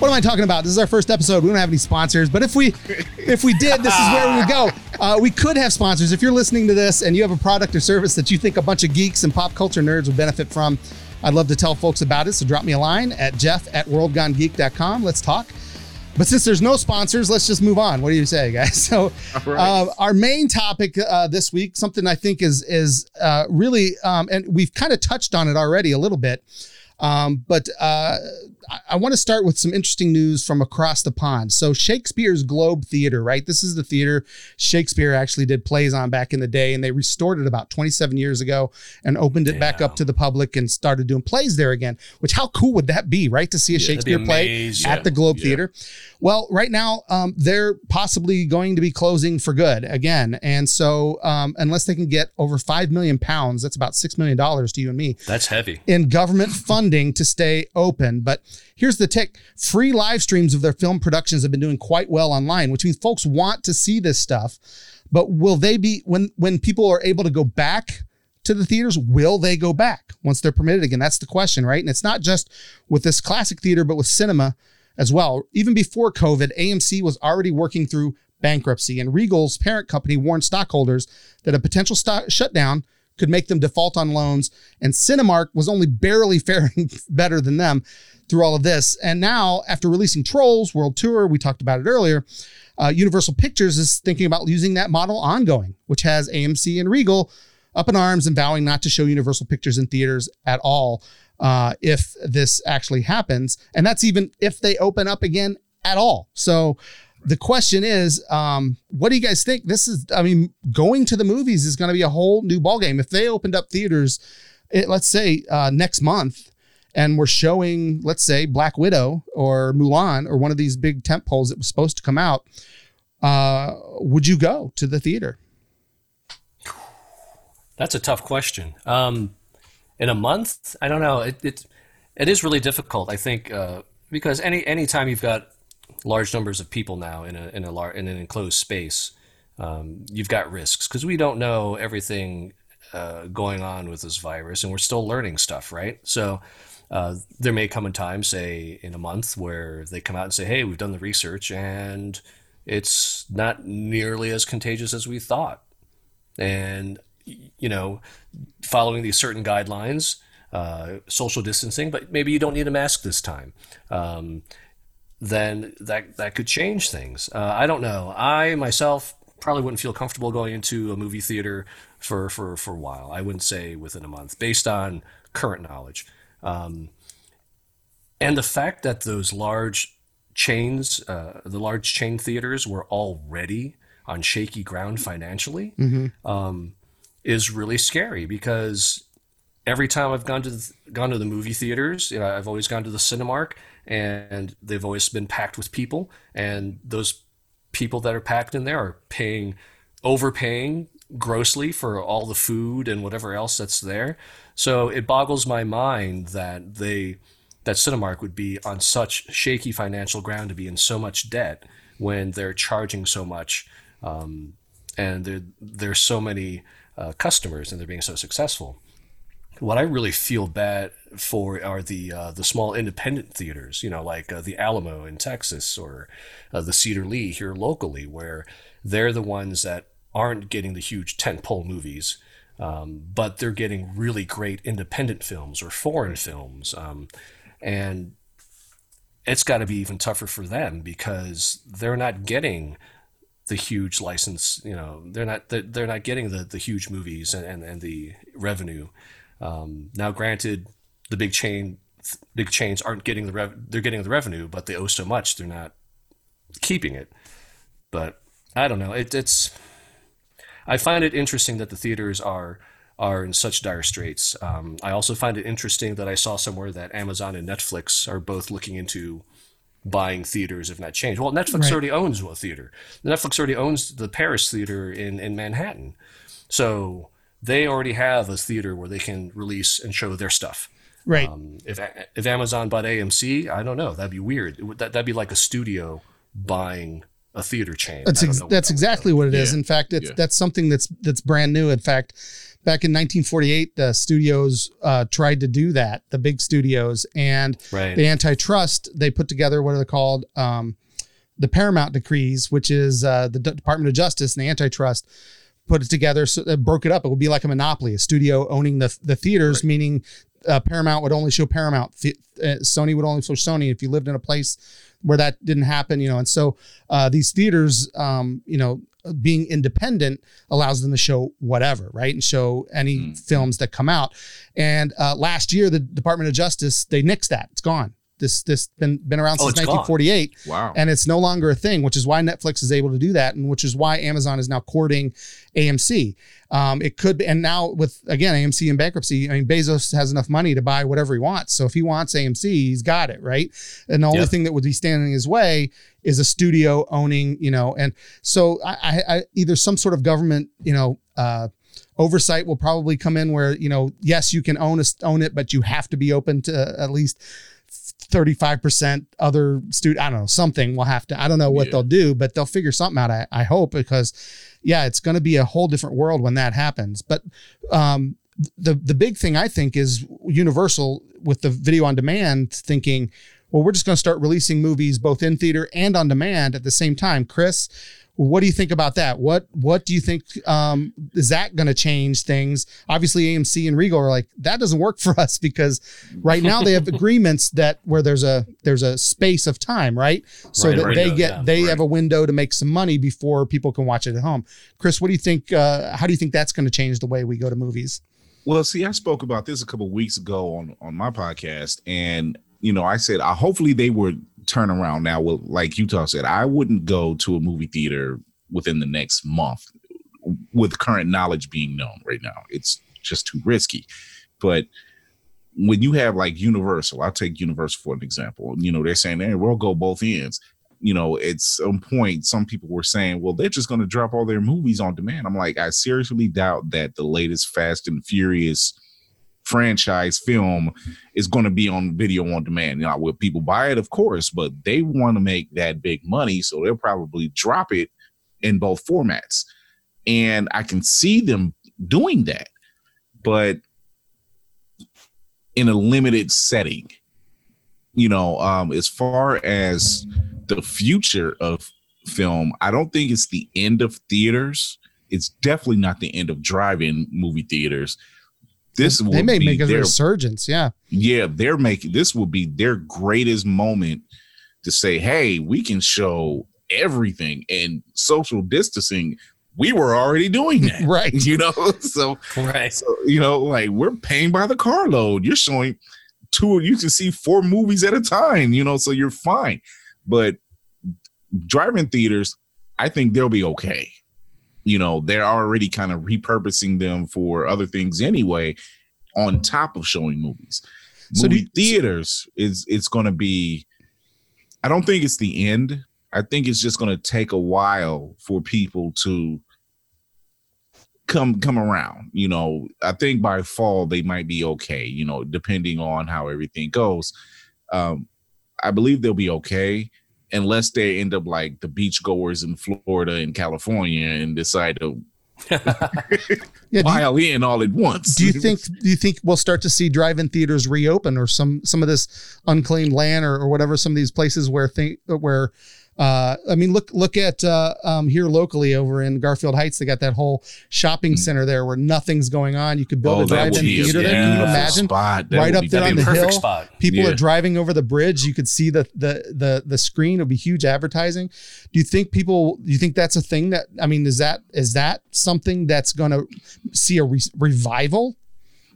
What am I talking about? This is our first episode. We don't have any sponsors, but if we if we did, this is where we would go. [laughs] Uh, we could have sponsors. If you're listening to this and you have a product or service that you think a bunch of geeks and pop culture nerds would benefit from, I'd love to tell folks about it. So drop me a line at jeff at worldgonegeek.com. Let's talk. But since there's no sponsors, let's just move on. What do you say, guys? [laughs] So, right. uh, our main topic uh, this week, something I think is is uh, really, um, and we've kind of touched on it already a little bit, um, but uh, I want to start with some interesting news from across the pond. So, Shakespeare's Globe Theater, right? This is the theater Shakespeare actually did plays on back in the day, and they restored it about 27 years ago and opened it back up to the public and started doing plays there again. Which, how cool would that be, right? To see a yeah, Shakespeare play at the Globe yeah. Theater. Well, right now, um, they're possibly going to be closing for good again. And so, um, unless they can get over 5 million pounds, that's about $6 million to you and me. That's heavy. In government funding to stay open. But here's the tick free live streams of their film productions have been doing quite well online, which means folks want to see this stuff. But will they be, when, when people are able to go back to the theaters, will they go back once they're permitted again? That's the question, right? And it's not just with this classic theater, but with cinema as well. Even before COVID, AMC was already working through bankruptcy, and Regal's parent company warned stockholders that a potential stock shutdown could make them default on loans, and Cinemark was only barely [laughs] faring better than them through all of this. And now, after releasing Trolls World Tour, we talked about it earlier, uh, Universal Pictures is thinking about using that model ongoing, which has AMC and Regal up in arms and vowing not to show Universal Pictures in theaters at all uh, if this actually happens. And that's even if they open up again at all. So the question is, um, what do you guys think? This is, I mean, going to the movies is going to be a whole new ballgame. If they opened up theaters, it, let's say uh, next month, and we're showing, let's say, Black Widow or Mulan or one of these big tent poles that was supposed to come out, uh, would you go to the theater? That's a tough question. Um, in a month, I don't know. It it, it is really difficult. I think uh, because any time you've got large numbers of people now in a in a lar- in an enclosed space, um, you've got risks because we don't know everything uh, going on with this virus, and we're still learning stuff, right? So. Uh, there may come a time, say in a month, where they come out and say, "Hey, we've done the research, and it's not nearly as contagious as we thought." And you know, following these certain guidelines, uh, social distancing, but maybe you don't need a mask this time. Um, then that that could change things. Uh, I don't know. I myself probably wouldn't feel comfortable going into a movie theater for for for a while. I wouldn't say within a month, based on current knowledge. Um, and the fact that those large chains, uh, the large chain theaters, were already on shaky ground financially. Mm-hmm. Um, is really scary because every time I've gone to the, gone to the movie theaters, you know, I've always gone to the Cinemark, and they've always been packed with people, and those people that are packed in there are paying, overpaying grossly for all the food and whatever else that's there. So it boggles my mind that they that Cinemark would be on such shaky financial ground to be in so much debt when they're charging so much um, and there there's so many uh, customers and they're being so successful. What I really feel bad for are the uh, the small independent theaters, you know, like uh, the Alamo in Texas or uh, the Cedar Lee here locally, where they're the ones that aren't getting the huge tentpole movies, um, but they're getting really great independent films or foreign films, um, and it's got to be even tougher for them because they're not getting the huge license. You know, they're not they're not getting the the huge movies and and, and the revenue. Um, now, granted, the big chain big chains aren't getting the rev- they're getting the revenue, but they owe so much they're not keeping it. But I don't know. It, it's I find it interesting that the theaters are are in such dire straits. Um, I also find it interesting that I saw somewhere that Amazon and Netflix are both looking into buying theaters, if not change. Well, Netflix right. already owns a theater. Netflix already owns the Paris Theater in, in Manhattan. So they already have a theater where they can release and show their stuff. Right. Um, if if Amazon bought AMC, I don't know. That'd be weird. That, that'd be like a studio buying a theater chain. That's ex- that's exactly what it is. Yeah. In fact, it's yeah. that's something that's that's brand new. In fact, back in 1948, the studios uh, tried to do that. The big studios and right. the antitrust. They put together what are they called? Um, the Paramount decrees, which is uh, the D- Department of Justice and the antitrust put it together so it broke it up. It would be like a monopoly, a studio owning the the theaters, right. meaning uh, Paramount would only show Paramount, uh, Sony would only show Sony. If you lived in a place where that didn't happen, you know, and so uh, these theaters, um, you know, being independent allows them to show whatever, right, and show any mm. films that come out. And uh, last year, the Department of Justice they nixed that; it's gone. This this been been around oh, since 1948. Gone. Wow. And it's no longer a thing, which is why Netflix is able to do that, and which is why Amazon is now courting AMC. Um, it could be, and now with again AMC in bankruptcy, I mean Bezos has enough money to buy whatever he wants. So if he wants AMC, he's got it, right? And the only yep. thing that would be standing in his way is a studio owning, you know, and so I, I either some sort of government, you know, uh, oversight will probably come in where you know yes you can own a, own it but you have to be open to at least 35% other student i don't know something will have to i don't know what yeah. they'll do but they'll figure something out i, I hope because yeah it's going to be a whole different world when that happens but um, the the big thing i think is universal with the video on demand thinking well we're just going to start releasing movies both in theater and on demand at the same time chris what do you think about that? What what do you think um, is that going to change things? Obviously, AMC and Regal are like that doesn't work for us because right now they have [laughs] agreements that where there's a there's a space of time, right? So right, that right, they get yeah, they right. have a window to make some money before people can watch it at home. Chris, what do you think? Uh, how do you think that's going to change the way we go to movies? Well, see, I spoke about this a couple weeks ago on on my podcast, and you know, I said uh, hopefully they would turn around now. Well, like Utah said, I wouldn't go to a movie theater within the next month with current knowledge being known right now. It's just too risky. But when you have like Universal, I'll take Universal for an example. You know, they're saying, hey, we'll go both ends. You know, at some point, some people were saying, well, they're just going to drop all their movies on demand. I'm like, I seriously doubt that the latest Fast and Furious franchise film is going to be on video on demand. Know, will people buy it? Of course, but they want to make that big money, so they'll probably drop it in both formats. And I can see them doing that, but in a limited setting. You know, um, as far as the future of film, I don't think it's the end of theaters. It's definitely not the end of drive-in movie theaters this they will may make a their, resurgence. Yeah, yeah, they're making this will be their greatest moment to say, "Hey, we can show everything." And social distancing, we were already doing [laughs] that, right? You know, [laughs] so right, so you know, like we're paying by the carload. You're showing two, you can see four movies at a time. You know, so you're fine. But drive-in theaters, I think they'll be okay you know they're already kind of repurposing them for other things anyway on top of showing movies so Movie you, theaters is it's going to be i don't think it's the end i think it's just going to take a while for people to come come around. You know, I think by fall they might be okay. You know, depending on how everything goes. Um, I believe they'll be okay unless they end up like the beachgoers in Florida and California and decide to [laughs] yeah, pile you, in all at once. Do you think? Do you think we'll start to see drive-in theaters reopen, or some some of this unclaimed land, or, or whatever? Some of these places where think where uh, I mean, look look at uh, um, here locally over in Garfield Heights. They got that whole shopping hmm. center there where nothing's going on. You could build oh, a drive-in theater a, there. Can you imagine? Right up there on the hill. Spot. People yeah. are driving over the bridge. You could see the the the the screen. It would be huge advertising. Do you think people? Do you think that's a thing that? I mean, is that is that something that's going to see a re- revival?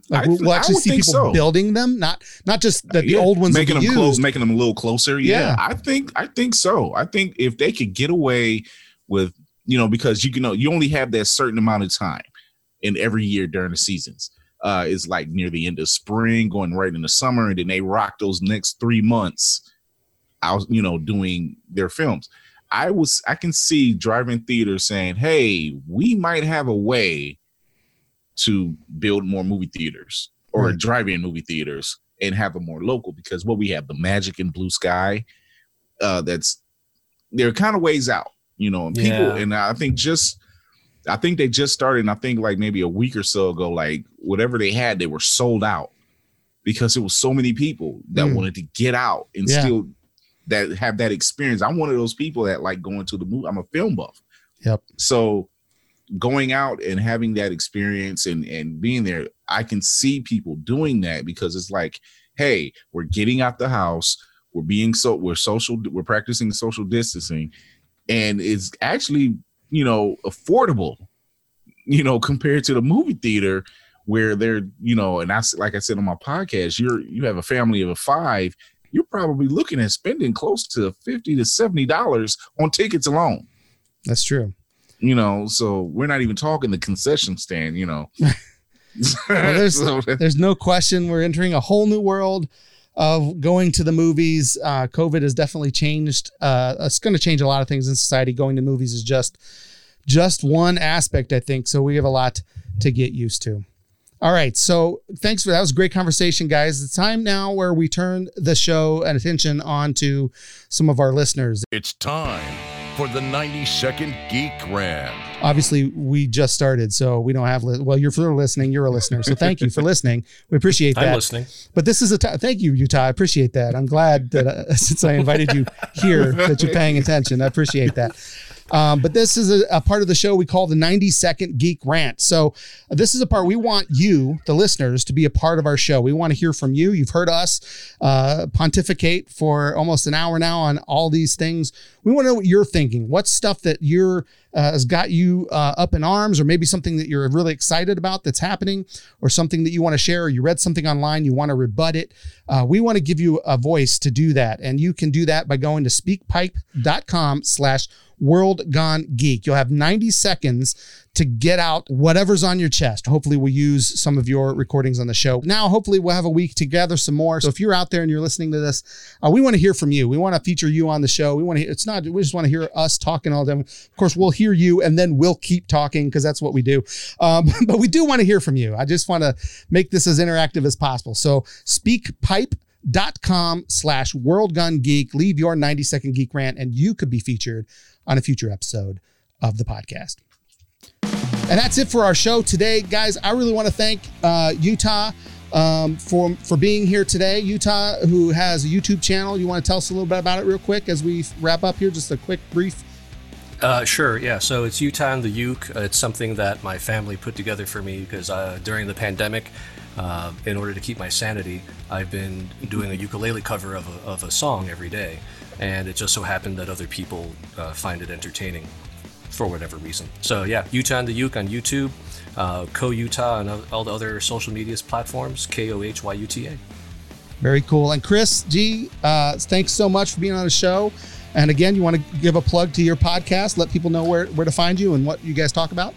Like we'll, we'll actually see people so. building them, not not just that the yeah. old ones making them close, making them a little closer. Yeah. yeah, I think I think so. I think if they could get away with, you know, because you can know you only have that certain amount of time in every year during the seasons. Uh, it's like near the end of spring, going right into summer, and then they rock those next three months. out, you know, doing their films. I was I can see drive-in theaters saying, "Hey, we might have a way." To build more movie theaters or right. drive-in movie theaters and have them more local because what we have the magic and blue sky uh that's they're kind of ways out you know and people yeah. and i think just i think they just started and i think like maybe a week or so ago like whatever they had they were sold out because it was so many people that mm. wanted to get out and yeah. still that have that experience i'm one of those people that like going to the movie i'm a film buff yep so going out and having that experience and and being there i can see people doing that because it's like hey we're getting out the house we're being so we're social we're practicing social distancing and it's actually you know affordable you know compared to the movie theater where they're you know and that's like i said on my podcast you're you have a family of a five you're probably looking at spending close to 50 to 70 dollars on tickets alone. That's true you know, so we're not even talking the concession stand, you know. [laughs] [laughs] well, there's [laughs] there's no question we're entering a whole new world of going to the movies. Uh, COVID has definitely changed. Uh, it's going to change a lot of things in society. Going to movies is just just one aspect, I think. So we have a lot to get used to. All right. So thanks for that. was a great conversation, guys. It's time now where we turn the show and attention on to some of our listeners. It's time for the 90 second geek rant. Obviously, we just started, so we don't have. Li- well, you're for listening. You're a listener, so thank you for listening. We appreciate that. I'm listening. But this is a t- thank you, Utah. I appreciate that. I'm glad that uh, [laughs] since I invited you here, that you're paying attention. I appreciate that. Um, but this is a, a, part of the show we call the 90 second geek rant. So this is a part we want you, the listeners, to be a part of our show. We want to hear from you. You've heard us uh, pontificate for almost an hour now on all these things. We want to know what you're thinking. What's stuff that you're uh, has got you uh, up in arms, or maybe something that you're really excited about that's happening, or something that you want to share, or you read something online, you want to rebut it. Uh, we want to give you a voice to do that, and you can do that by going to speakpipe.com slash World Gone Geek. You'll have 90 seconds to get out whatever's on your chest. Hopefully, we'll use some of your recordings on the show. Now, hopefully, we'll have a week to gather some more. So, if you're out there and you're listening to this, uh, we want to hear from you. We want to feature you on the show. We want to. It's not. We just want to hear us talking all time. Of course, we'll hear you, and then we'll keep talking because that's what we do. Um, [laughs] but we do want to hear from you. I just want to make this as interactive as possible. So, speak pipe dot com slash World Gone Geek leave your 90 second geek rant and you could be featured on a future episode of the podcast. And that's it for our show today, guys. I really want to thank uh, Utah um, for for being here today. Utah, who has a YouTube channel. You want to tell us a little bit about it, real quick, as we wrap up here? Just a quick brief. Uh, sure. Yeah. So it's Utah and the Uke. Uh, it's something that my family put together for me because uh, during the pandemic, uh, in order to keep my sanity, I've been doing a ukulele cover of a, of a song every day and it just so happened that other people uh, find it entertaining for whatever reason. So yeah, Utah and the Uke on YouTube, uh, Co Utah on all the other social media platforms, K O H Y U T A. Very cool. And Chris G, uh, thanks so much for being on the show. And again, you want to give a plug to your podcast, let people know where, where to find you and what you guys talk about?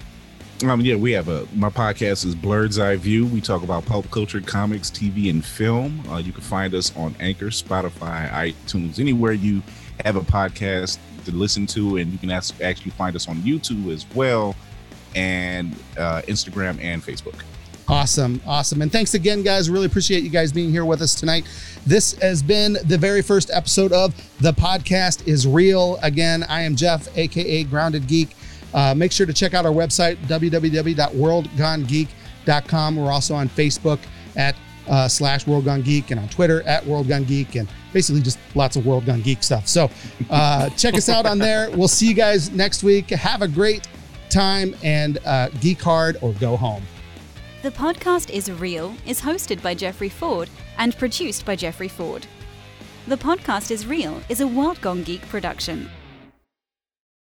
Um, yeah, we have a my podcast is Blerd's Eye View. We talk about pulp culture, comics, TV, and film. Uh, you can find us on Anchor, Spotify, iTunes, anywhere you have a podcast to listen to, and you can actually find us on YouTube as well. and uh, Instagram and Facebook. Awesome. Awesome. And thanks again, guys. Really appreciate you guys being here with us tonight. This has been the very first episode of The Podcast is Real. Again, I am Jeff, aka Grounded Geek. Uh, make sure to check out our website, www.worldgonegeek.com. We're also on Facebook at uh, slash World Gone Geek and on Twitter at World Gone Geek and basically just lots of World Gone Geek stuff. So uh, check us out on there. We'll see you guys next week. Have a great time and uh, geek hard or go home. The podcast is real, is hosted by Jeffrey Ford and produced by Jeffrey Ford. The podcast is real is a World Gone Geek production.